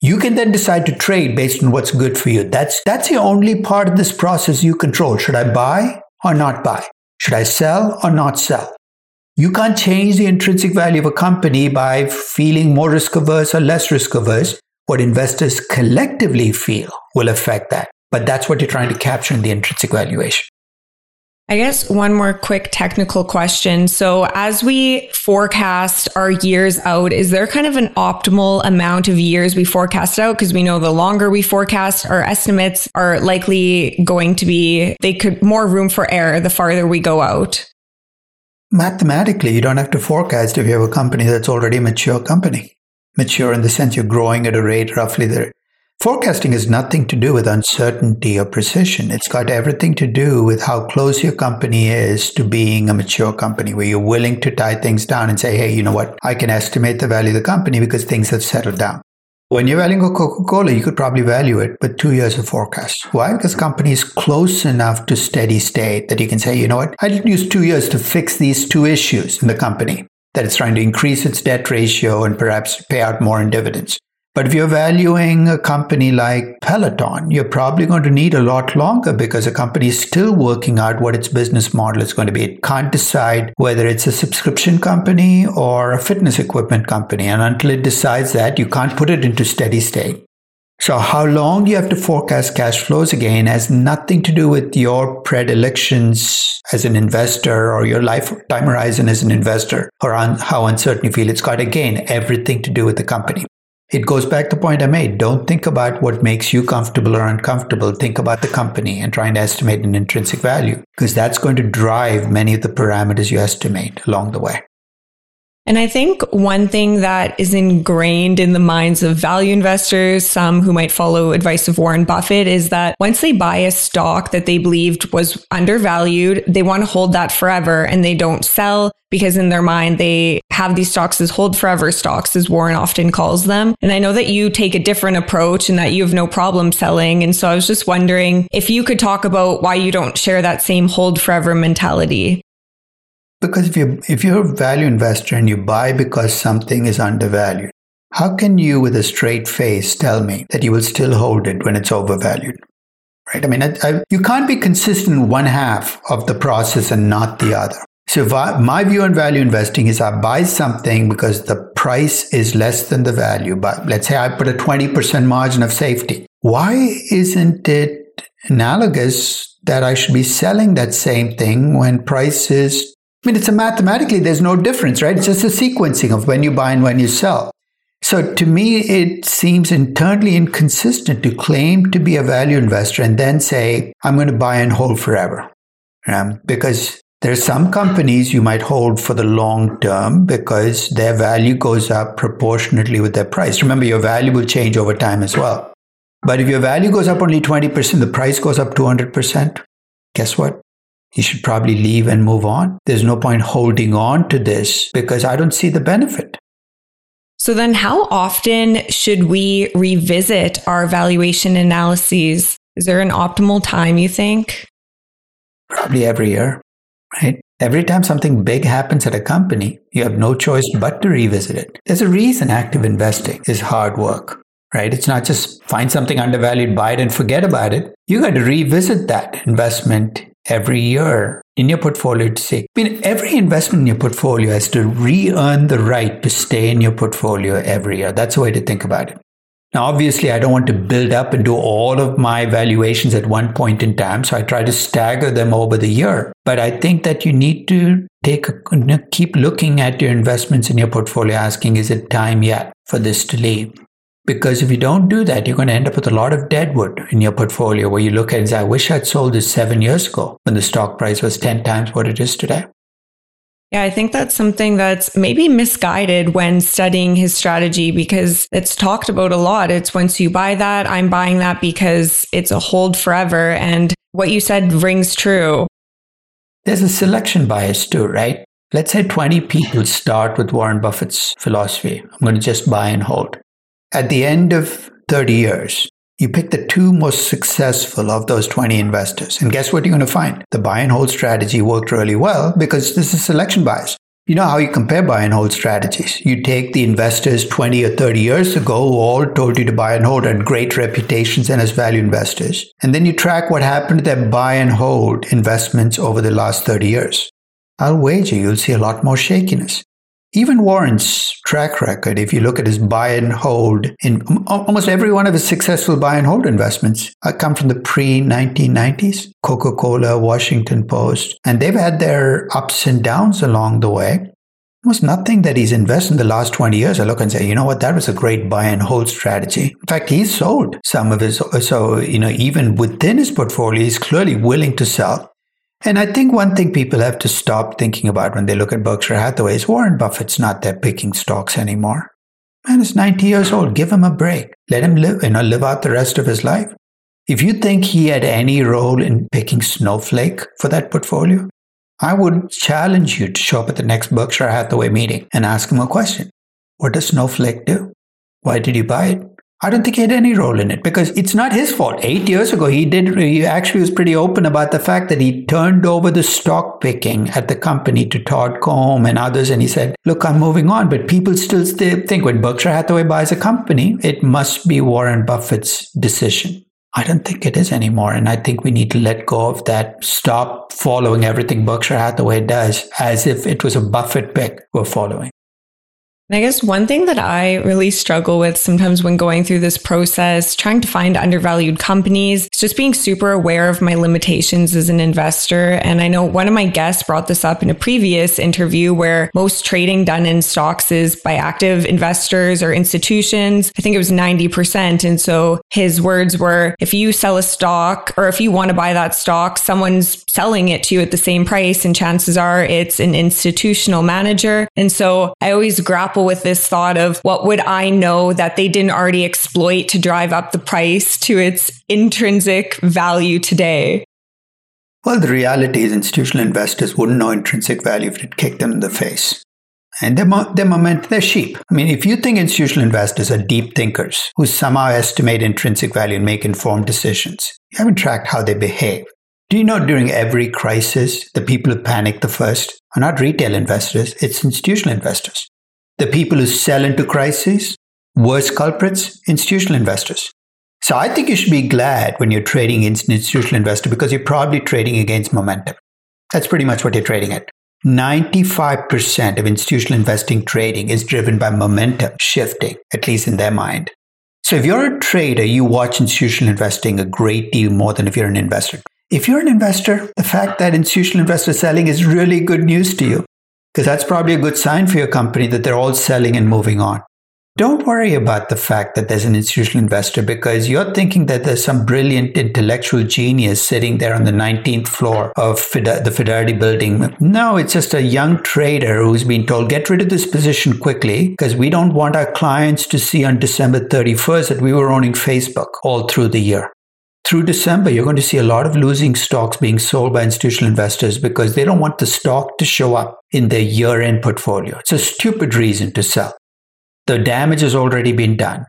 You can then decide to trade based on what's good for you. That's, that's the only part of this process you control. Should I buy or not buy? Should I sell or not sell? You can't change the intrinsic value of a company by feeling more risk averse or less risk averse what investors collectively feel will affect that. But that's what you're trying to capture in the intrinsic valuation. I guess one more quick technical question. So, as we forecast our years out, is there kind of an optimal amount of years we forecast out? Because we know the longer we forecast, our estimates are likely going to be, they could more room for error the farther we go out. Mathematically, you don't have to forecast if you have a company that's already a mature company mature in the sense you're growing at a rate roughly there. Forecasting has nothing to do with uncertainty or precision. It's got everything to do with how close your company is to being a mature company where you're willing to tie things down and say, hey, you know what? I can estimate the value of the company because things have settled down. When you're valuing a Coca-Cola, you could probably value it with two years of forecast. Why? Because company is close enough to steady state that you can say, you know what? I didn't use two years to fix these two issues in the company that it's trying to increase its debt ratio and perhaps pay out more in dividends. But if you're valuing a company like Peloton, you're probably going to need a lot longer because a company is still working out what its business model is going to be. It can't decide whether it's a subscription company or a fitness equipment company. And until it decides that, you can't put it into steady state. So, how long you have to forecast cash flows again has nothing to do with your predilections as an investor or your lifetime horizon as an investor or on how uncertain you feel. It's got, again, everything to do with the company. It goes back to the point I made. Don't think about what makes you comfortable or uncomfortable. Think about the company and try and estimate an intrinsic value because that's going to drive many of the parameters you estimate along the way. And I think one thing that is ingrained in the minds of value investors, some who might follow advice of Warren Buffett, is that once they buy a stock that they believed was undervalued, they want to hold that forever and they don't sell because in their mind they have these stocks as hold forever stocks, as Warren often calls them. And I know that you take a different approach and that you have no problem selling. And so I was just wondering if you could talk about why you don't share that same hold forever mentality. Because if you if you're a value investor and you buy because something is undervalued, how can you with a straight face tell me that you will still hold it when it's overvalued? Right? I mean, I, I, you can't be consistent one half of the process and not the other. So I, my view on value investing is I buy something because the price is less than the value. But let's say I put a 20% margin of safety. Why isn't it analogous that I should be selling that same thing when price is I mean, it's a mathematically, there's no difference, right? It's just a sequencing of when you buy and when you sell. So to me, it seems internally inconsistent to claim to be a value investor and then say, I'm going to buy and hold forever. Um, because there are some companies you might hold for the long term because their value goes up proportionately with their price. Remember, your value will change over time as well. But if your value goes up only 20%, the price goes up 200%, guess what? You should probably leave and move on. There's no point holding on to this because I don't see the benefit. So, then how often should we revisit our valuation analyses? Is there an optimal time you think? Probably every year, right? Every time something big happens at a company, you have no choice but to revisit it. There's a reason active investing is hard work, right? It's not just find something undervalued, buy it, and forget about it. You got to revisit that investment every year in your portfolio to say, I mean, every investment in your portfolio has to re earn the right to stay in your portfolio every year. That's the way to think about it. Now, obviously, I don't want to build up and do all of my valuations at one point in time. So I try to stagger them over the year. But I think that you need to take a, keep looking at your investments in your portfolio, asking, is it time yet for this to leave? Because if you don't do that, you're going to end up with a lot of deadwood in your portfolio where you look at it and say, I wish I'd sold this seven years ago when the stock price was 10 times what it is today. Yeah, I think that's something that's maybe misguided when studying his strategy because it's talked about a lot. It's once you buy that, I'm buying that because it's a hold forever. And what you said rings true. There's a selection bias too, right? Let's say 20 people start with Warren Buffett's philosophy. I'm going to just buy and hold. At the end of 30 years, you pick the two most successful of those 20 investors. And guess what you're going to find? The buy and hold strategy worked really well because this is selection bias. You know how you compare buy and hold strategies. You take the investors 20 or 30 years ago who all told you to buy and hold had great reputations and as value investors. And then you track what happened to their buy and hold investments over the last 30 years. I'll wager you'll see a lot more shakiness. Even Warren's track record, if you look at his buy and hold, in almost every one of his successful buy and hold investments, uh, come from the pre 1990s Coca Cola, Washington Post, and they've had their ups and downs along the way. Almost nothing that he's invested in the last 20 years. I look and say, you know what, that was a great buy and hold strategy. In fact, he's sold some of his, so, you know, even within his portfolio, he's clearly willing to sell. And I think one thing people have to stop thinking about when they look at Berkshire Hathaway is Warren Buffett's not there picking stocks anymore. Man is 90 years old. Give him a break. Let him live, you know, live out the rest of his life. If you think he had any role in picking Snowflake for that portfolio, I would challenge you to show up at the next Berkshire Hathaway meeting and ask him a question. What does Snowflake do? Why did you buy it? I don't think he had any role in it because it's not his fault. Eight years ago, he did, he actually was pretty open about the fact that he turned over the stock picking at the company to Todd Combs and others. And he said, look, I'm moving on. But people still think when Berkshire Hathaway buys a company, it must be Warren Buffett's decision. I don't think it is anymore. And I think we need to let go of that. Stop following everything Berkshire Hathaway does as if it was a Buffett pick we're following. I guess one thing that I really struggle with sometimes when going through this process, trying to find undervalued companies, is just being super aware of my limitations as an investor. And I know one of my guests brought this up in a previous interview where most trading done in stocks is by active investors or institutions. I think it was 90%. And so his words were if you sell a stock or if you want to buy that stock, someone's selling it to you at the same price. And chances are it's an institutional manager. And so I always grapple grapple with this thought of what would I know that they didn't already exploit to drive up the price to its intrinsic value today? Well, the reality is institutional investors wouldn't know intrinsic value if it kicked them in the face. And they're, mo- they're moment, they're sheep. I mean, if you think institutional investors are deep thinkers who somehow estimate intrinsic value and make informed decisions, you haven't tracked how they behave. Do you know during every crisis, the people who panic the first are not retail investors, it's institutional investors. The people who sell into crises, worst culprits, institutional investors. So I think you should be glad when you're trading in institutional investor because you're probably trading against momentum. That's pretty much what you're trading at. 95% of institutional investing trading is driven by momentum shifting, at least in their mind. So if you're a trader, you watch institutional investing a great deal more than if you're an investor. If you're an investor, the fact that institutional investors selling is really good news to you because that's probably a good sign for your company that they're all selling and moving on. Don't worry about the fact that there's an institutional investor because you're thinking that there's some brilliant intellectual genius sitting there on the 19th floor of the Fidelity building. No, it's just a young trader who's been told, get rid of this position quickly because we don't want our clients to see on December 31st that we were owning Facebook all through the year through December, you're going to see a lot of losing stocks being sold by institutional investors because they don't want the stock to show up in their year end portfolio. It's a stupid reason to sell. The damage has already been done.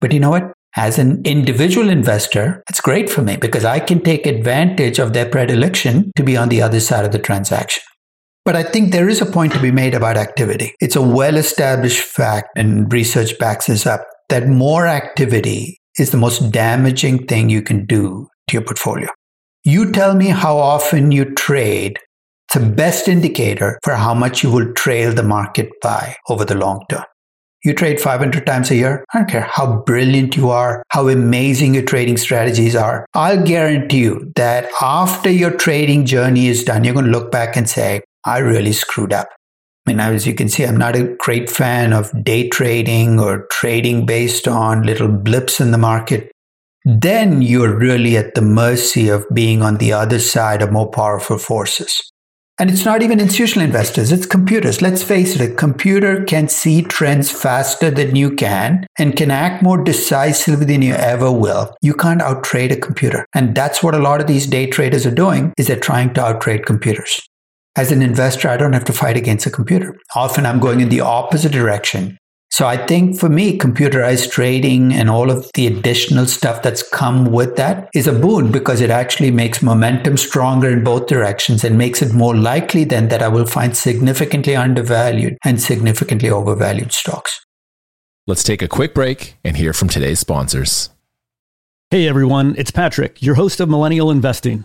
But you know what? As an individual investor, it's great for me because I can take advantage of their predilection to be on the other side of the transaction. But I think there is a point to be made about activity. It's a well established fact, and research backs this up, that more activity is the most damaging thing you can do to your portfolio. You tell me how often you trade. It's the best indicator for how much you will trail the market by over the long term. You trade 500 times a year. I don't care how brilliant you are, how amazing your trading strategies are. I'll guarantee you that after your trading journey is done, you're going to look back and say, I really screwed up. Mean, as you can see, I'm not a great fan of day trading or trading based on little blips in the market. Then you're really at the mercy of being on the other side of more powerful forces. And it's not even institutional investors, it's computers. Let's face it, a computer can see trends faster than you can and can act more decisively than you ever will. You can't outtrade a computer. And that's what a lot of these day traders are doing is they're trying to outtrade computers. As an investor, I don't have to fight against a computer. Often I'm going in the opposite direction. So I think for me, computerized trading and all of the additional stuff that's come with that is a boon because it actually makes momentum stronger in both directions and makes it more likely then that I will find significantly undervalued and significantly overvalued stocks. Let's take a quick break and hear from today's sponsors. Hey everyone, it's Patrick, your host of Millennial Investing.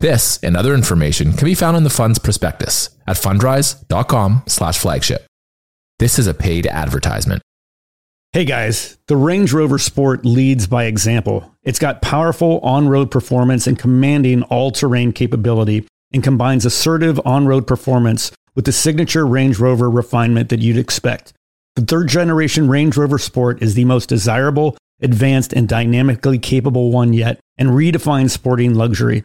This and other information can be found in the fund's prospectus at fundrise.com/flagship. This is a paid advertisement. Hey guys, the Range Rover Sport leads by example. It's got powerful on-road performance and commanding all-terrain capability and combines assertive on-road performance with the signature Range Rover refinement that you'd expect. The third generation Range Rover Sport is the most desirable, advanced, and dynamically capable one yet, and redefines sporting luxury.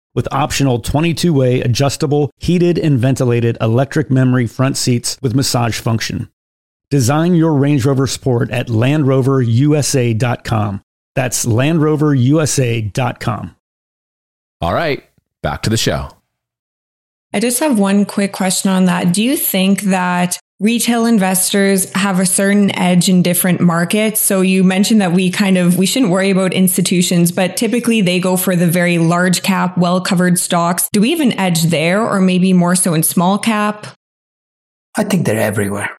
with optional 22 way adjustable, heated, and ventilated electric memory front seats with massage function. Design your Range Rover Sport at LandRoverUSA.com. That's LandRoverUSA.com. All right, back to the show. I just have one quick question on that. Do you think that retail investors have a certain edge in different markets? So you mentioned that we kind of we shouldn't worry about institutions, but typically they go for the very large cap, well-covered stocks. Do we have an edge there or maybe more so in small cap? I think they're everywhere.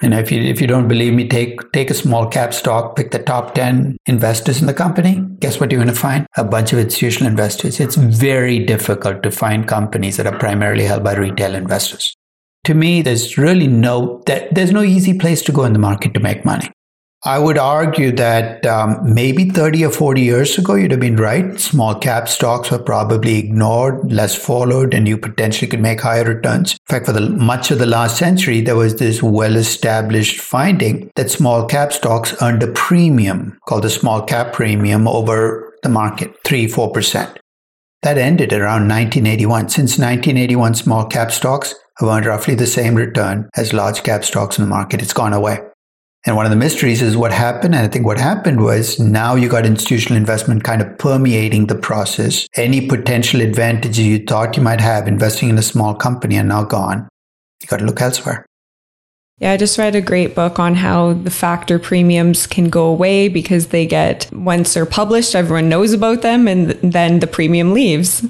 And if you if you don't believe me, take take a small cap stock, pick the top ten investors in the company. Guess what you're going to find? A bunch of institutional investors. It's very difficult to find companies that are primarily held by retail investors. To me, there's really no that there's no easy place to go in the market to make money. I would argue that um, maybe 30 or 40 years ago, you'd have been right. Small cap stocks were probably ignored, less followed, and you potentially could make higher returns. In fact, for the much of the last century, there was this well established finding that small cap stocks earned a premium called the small cap premium over the market, 3 4%. That ended around 1981. Since 1981, small cap stocks earned roughly the same return as large cap stocks in the market. It's gone away. And one of the mysteries is what happened. And I think what happened was now you got institutional investment kind of permeating the process. Any potential advantages you thought you might have investing in a small company are now gone. You got to look elsewhere. Yeah, I just read a great book on how the factor premiums can go away because they get, once they're published, everyone knows about them and then the premium leaves.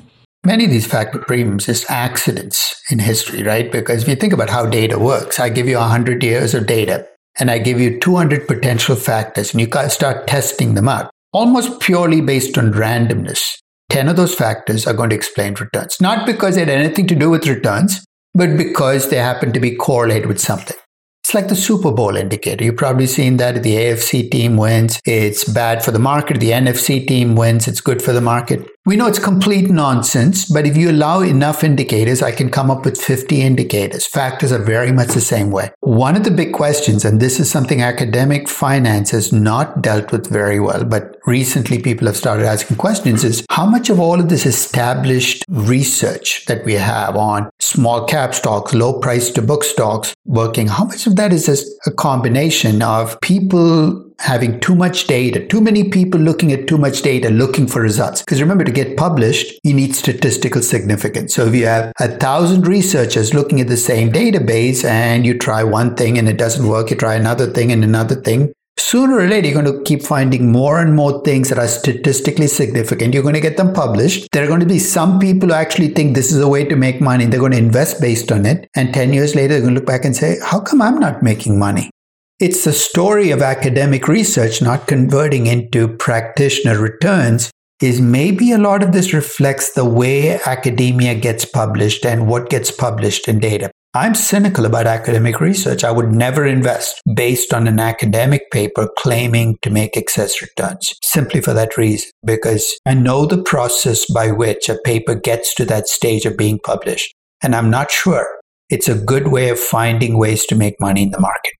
Many of these factor premiums is accidents in history, right? Because if you think about how data works, I give you 100 years of data and I give you 200 potential factors and you start testing them out, almost purely based on randomness. 10 of those factors are going to explain returns, not because they had anything to do with returns, but because they happen to be correlated with something. It's like the Super Bowl indicator. You've probably seen that the AFC team wins, it's bad for the market. The NFC team wins, it's good for the market. We know it's complete nonsense, but if you allow enough indicators, I can come up with 50 indicators. Factors are very much the same way. One of the big questions, and this is something academic finance has not dealt with very well, but recently people have started asking questions is how much of all of this established research that we have on small cap stocks, low price to book stocks working, how much of that is just a combination of people having too much data, too many people looking at too much data, looking for results. Because remember, to get published, you need statistical significance. So if you have a thousand researchers looking at the same database and you try one thing and it doesn't work, you try another thing and another thing, sooner or later, you're going to keep finding more and more things that are statistically significant. You're going to get them published. There are going to be some people who actually think this is a way to make money. They're going to invest based on it. And 10 years later, they're going to look back and say, how come I'm not making money? It's the story of academic research not converting into practitioner returns is maybe a lot of this reflects the way academia gets published and what gets published in data. I'm cynical about academic research. I would never invest based on an academic paper claiming to make excess returns simply for that reason, because I know the process by which a paper gets to that stage of being published. And I'm not sure it's a good way of finding ways to make money in the market.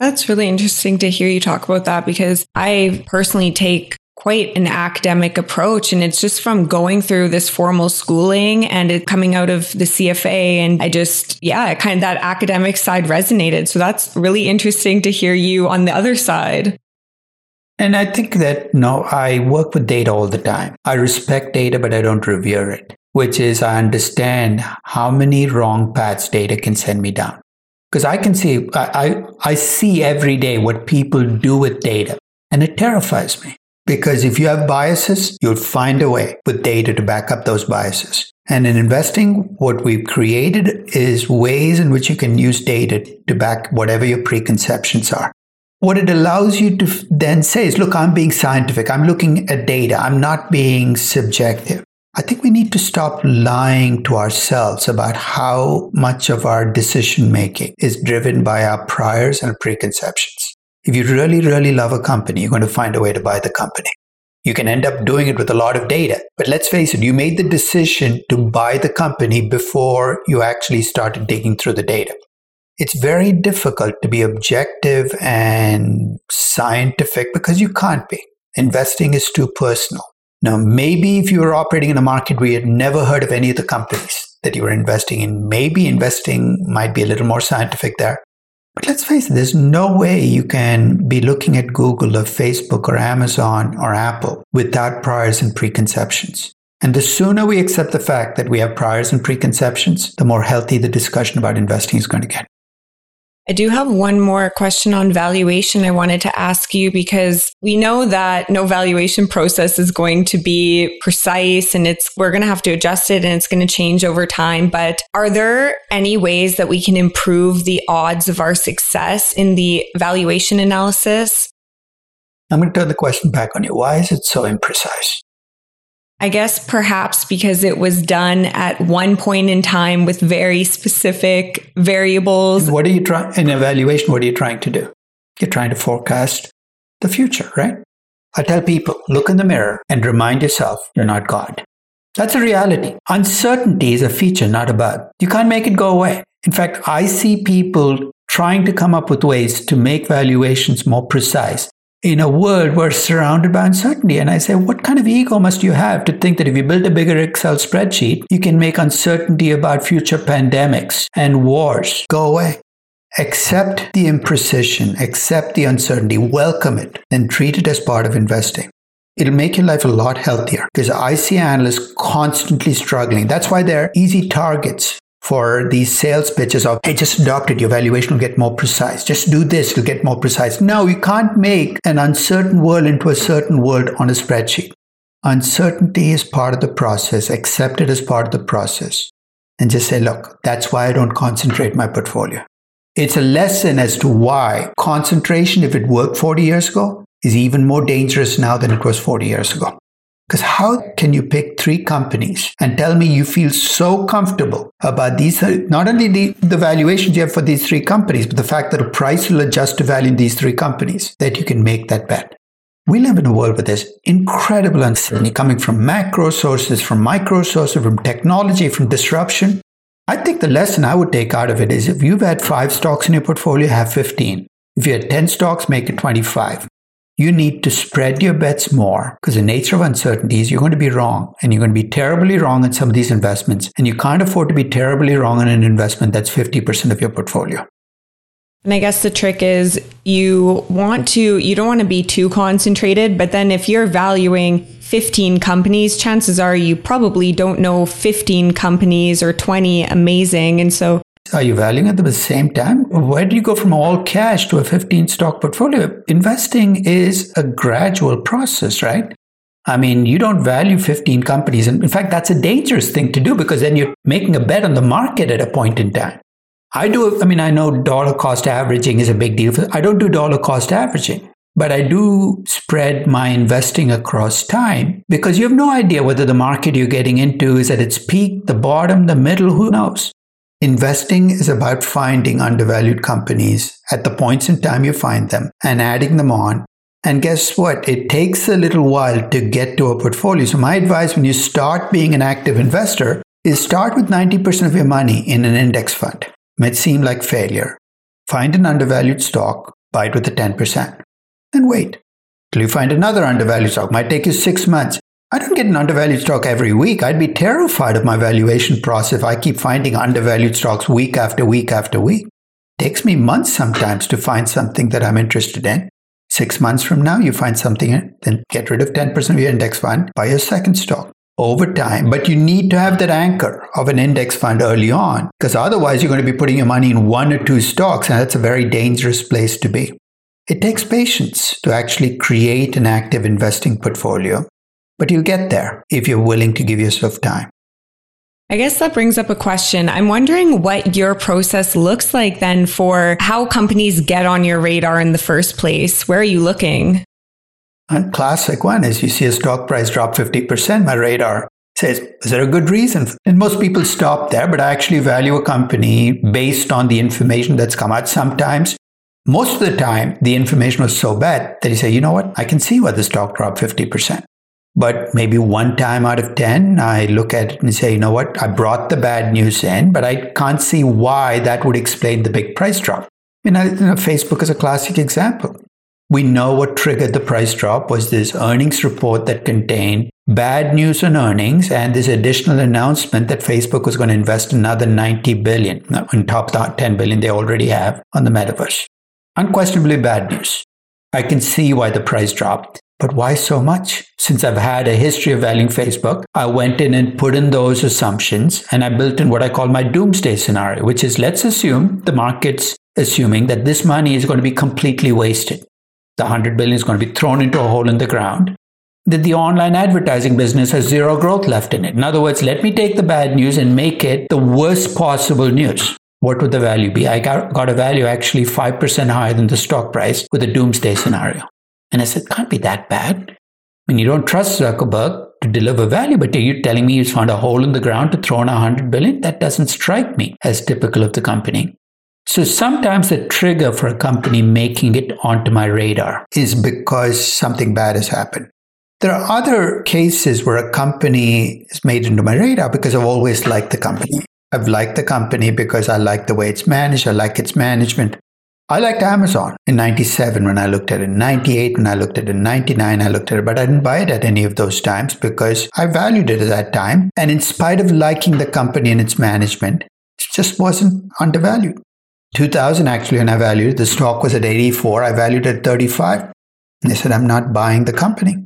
That's really interesting to hear you talk about that because I personally take quite an academic approach. And it's just from going through this formal schooling and it coming out of the CFA. And I just, yeah, kind of that academic side resonated. So that's really interesting to hear you on the other side. And I think that, no, I work with data all the time. I respect data, but I don't revere it, which is I understand how many wrong paths data can send me down. Because I can see, I, I, see every day what people do with data, and it terrifies me. Because if you have biases, you'll find a way with data to back up those biases. And in investing, what we've created is ways in which you can use data to back whatever your preconceptions are. What it allows you to then say is, look, I'm being scientific. I'm looking at data. I'm not being subjective. I think we need to stop lying to ourselves about how much of our decision making is driven by our priors and preconceptions. If you really, really love a company, you're going to find a way to buy the company. You can end up doing it with a lot of data. But let's face it, you made the decision to buy the company before you actually started digging through the data it's very difficult to be objective and scientific because you can't be. Investing is too personal. Now, maybe if you were operating in a market where you had never heard of any of the companies that you were investing in, maybe investing might be a little more scientific there. But let's face it, there's no way you can be looking at Google or Facebook or Amazon or Apple without priors and preconceptions. And the sooner we accept the fact that we have priors and preconceptions, the more healthy the discussion about investing is going to get. I do have one more question on valuation I wanted to ask you because we know that no valuation process is going to be precise and it's we're going to have to adjust it and it's going to change over time, but are there any ways that we can improve the odds of our success in the valuation analysis? I'm going to turn the question back on you. Why is it so imprecise? I guess perhaps because it was done at one point in time with very specific variables. And what are you trying in evaluation? What are you trying to do? You're trying to forecast the future, right? I tell people, look in the mirror and remind yourself you're not God. That's a reality. Uncertainty is a feature, not a bug. You can't make it go away. In fact, I see people trying to come up with ways to make valuations more precise in a world we're surrounded by uncertainty. And I say, what kind of ego must you have to think that if you build a bigger Excel spreadsheet, you can make uncertainty about future pandemics and wars go away? Accept the imprecision, accept the uncertainty, welcome it, and treat it as part of investing. It'll make your life a lot healthier because I see analysts constantly struggling. That's why they're easy targets for these sales pitches of, hey, just adopt it. Your valuation will get more precise. Just do this, it'll get more precise. No, you can't make an uncertain world into a certain world on a spreadsheet. Uncertainty is part of the process. Accept it as part of the process. And just say, look, that's why I don't concentrate my portfolio. It's a lesson as to why concentration, if it worked 40 years ago, is even more dangerous now than it was 40 years ago. Because how can you pick three companies and tell me you feel so comfortable about these, uh, not only the, the valuations you have for these three companies, but the fact that a price will adjust to value in these three companies, that you can make that bet? We live in a world where there's incredible uncertainty coming from macro sources, from micro sources, from technology, from disruption. I think the lesson I would take out of it is if you've had five stocks in your portfolio, have 15. If you had 10 stocks, make it 25 you need to spread your bets more because the nature of uncertainty is you're going to be wrong and you're going to be terribly wrong in some of these investments. And you can't afford to be terribly wrong in an investment that's 50% of your portfolio. And I guess the trick is you want to, you don't want to be too concentrated, but then if you're valuing 15 companies, chances are you probably don't know 15 companies or 20 amazing. And so are you valuing at the same time? Where do you go from all cash to a 15 stock portfolio? Investing is a gradual process, right? I mean, you don't value 15 companies. And in fact, that's a dangerous thing to do because then you're making a bet on the market at a point in time. I do, I mean, I know dollar cost averaging is a big deal. I don't do dollar cost averaging, but I do spread my investing across time because you have no idea whether the market you're getting into is at its peak, the bottom, the middle, who knows? Investing is about finding undervalued companies at the points in time you find them and adding them on. And guess what? It takes a little while to get to a portfolio. So, my advice when you start being an active investor is start with 90% of your money in an index fund. It may seem like failure. Find an undervalued stock, buy it with the 10%, and wait till you find another undervalued stock. It might take you six months. I don't get an undervalued stock every week. I'd be terrified of my valuation process if I keep finding undervalued stocks week after week after week. It takes me months sometimes to find something that I'm interested in. Six months from now, you find something, then get rid of 10% of your index fund, buy your second stock over time. But you need to have that anchor of an index fund early on, because otherwise you're going to be putting your money in one or two stocks, and that's a very dangerous place to be. It takes patience to actually create an active investing portfolio, but you'll get there if you're willing to give yourself time. I guess that brings up a question. I'm wondering what your process looks like then for how companies get on your radar in the first place. Where are you looking? A classic one is you see a stock price drop 50%, my radar says, is there a good reason? And most people stop there, but I actually value a company based on the information that's come out. Sometimes, most of the time, the information was so bad that you say, you know what? I can see why the stock dropped 50%. But maybe one time out of 10, I look at it and say, you know what? I brought the bad news in, but I can't see why that would explain the big price drop. You know, Facebook is a classic example. We know what triggered the price drop was this earnings report that contained bad news on earnings and this additional announcement that Facebook was going to invest another 90 billion on top of the 10 billion they already have on the metaverse. Unquestionably bad news. I can see why the price dropped. But why so much? Since I've had a history of valuing Facebook, I went in and put in those assumptions and I built in what I call my doomsday scenario, which is let's assume the market's assuming that this money is going to be completely wasted. The 100 billion is going to be thrown into a hole in the ground. That the online advertising business has zero growth left in it. In other words, let me take the bad news and make it the worst possible news. What would the value be? I got, got a value actually 5% higher than the stock price with a doomsday scenario. And I said, can't be that bad. I mean, you don't trust Zuckerberg to deliver value, but are you telling me he's found a hole in the ground to throw in a hundred billion? That doesn't strike me as typical of the company. So sometimes the trigger for a company making it onto my radar is because something bad has happened. There are other cases where a company is made into my radar because I've always liked the company. I've liked the company because I like the way it's managed. I like its management. I liked Amazon in 97 when I looked at it, in 98 when I looked at it, in 99 I looked at it, but I didn't buy it at any of those times because I valued it at that time. And in spite of liking the company and its management, it just wasn't undervalued. 2000 actually, when I valued it, the stock was at 84. I valued it at 35. And I said, I'm not buying the company.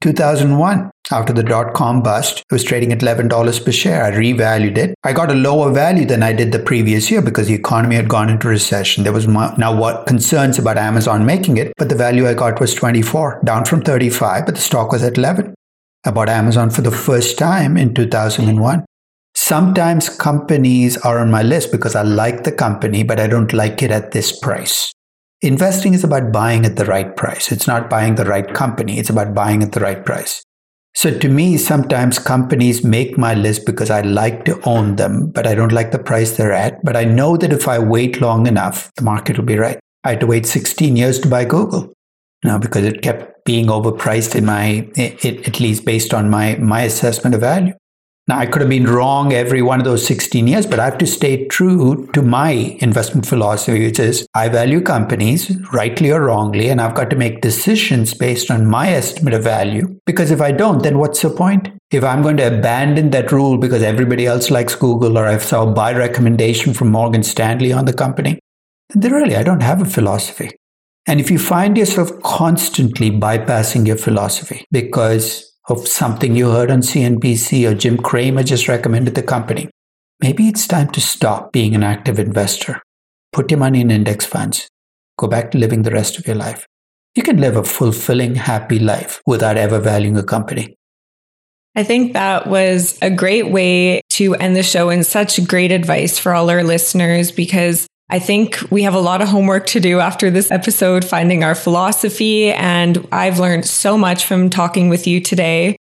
2001, after the dot com bust, it was trading at $11 per share. I revalued it. I got a lower value than I did the previous year because the economy had gone into recession. There was now what concerns about Amazon making it, but the value I got was 24, down from 35, but the stock was at 11. I bought Amazon for the first time in 2001. Sometimes companies are on my list because I like the company, but I don't like it at this price. Investing is about buying at the right price. It's not buying the right company. It's about buying at the right price. So to me, sometimes companies make my list because I like to own them, but I don't like the price they're at. But I know that if I wait long enough, the market will be right. I had to wait 16 years to buy Google. now because it kept being overpriced in my, it, at least based on my, my assessment of value. Now, I could have been wrong every one of those 16 years, but I have to stay true to my investment philosophy, which is I value companies, rightly or wrongly, and I've got to make decisions based on my estimate of value. Because if I don't, then what's the point? If I'm going to abandon that rule because everybody else likes Google or I saw a buy recommendation from Morgan Stanley on the company, then really, I don't have a philosophy. And if you find yourself constantly bypassing your philosophy because of something you heard on CNBC or Jim Cramer just recommended the company. Maybe it's time to stop being an active investor. Put your money in index funds. Go back to living the rest of your life. You can live a fulfilling, happy life without ever valuing a company. I think that was a great way to end the show and such great advice for all our listeners because I think we have a lot of homework to do after this episode, finding our philosophy. And I've learned so much from talking with you today.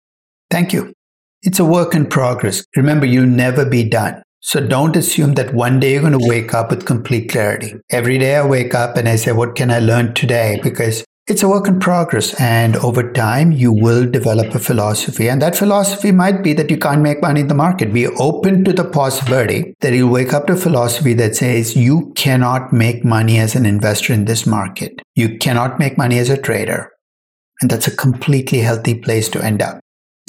Thank you. It's a work in progress. Remember, you'll never be done. So don't assume that one day you're going to wake up with complete clarity. Every day I wake up and I say, what can I learn today? Because it's a work in progress. And over time, you will develop a philosophy. And that philosophy might be that you can't make money in the market. Be open to the possibility that you'll wake up to a philosophy that says you cannot make money as an investor in this market. You cannot make money as a trader. And that's a completely healthy place to end up.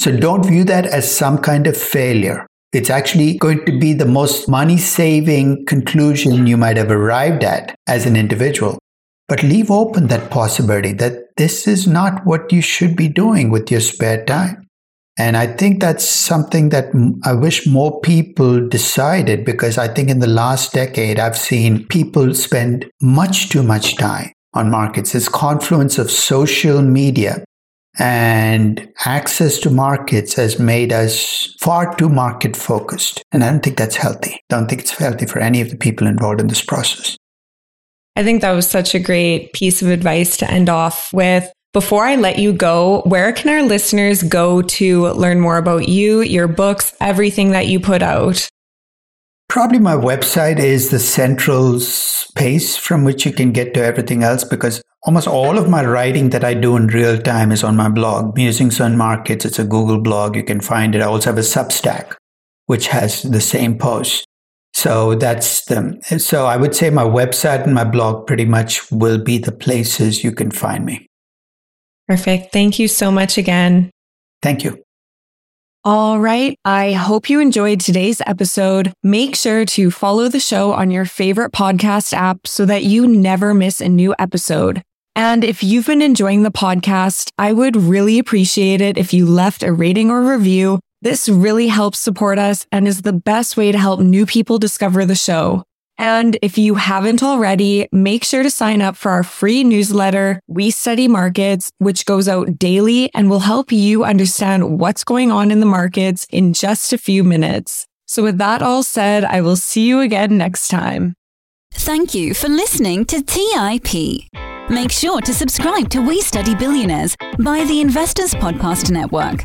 So don't view that as some kind of failure. It's actually going to be the most money saving conclusion you might have arrived at as an individual but leave open that possibility that this is not what you should be doing with your spare time. And I think that's something that I wish more people decided because I think in the last decade, I've seen people spend much too much time on markets. This confluence of social media and access to markets has made us far too market focused. And I don't think that's healthy. I don't think it's healthy for any of the people involved in this process. I think that was such a great piece of advice to end off with. Before I let you go, where can our listeners go to learn more about you, your books, everything that you put out? Probably my website is the central space from which you can get to everything else because almost all of my writing that I do in real time is on my blog, Musings on Markets. It's a Google blog. You can find it. I also have a Substack, which has the same post. So that's the, so I would say my website and my blog pretty much will be the places you can find me. Perfect. Thank you so much again. Thank you. All right. I hope you enjoyed today's episode. Make sure to follow the show on your favorite podcast app so that you never miss a new episode. And if you've been enjoying the podcast, I would really appreciate it if you left a rating or review. This really helps support us and is the best way to help new people discover the show. And if you haven't already, make sure to sign up for our free newsletter, We Study Markets, which goes out daily and will help you understand what's going on in the markets in just a few minutes. So with that all said, I will see you again next time. Thank you for listening to TIP. Make sure to subscribe to We Study Billionaires by the Investors Podcast Network.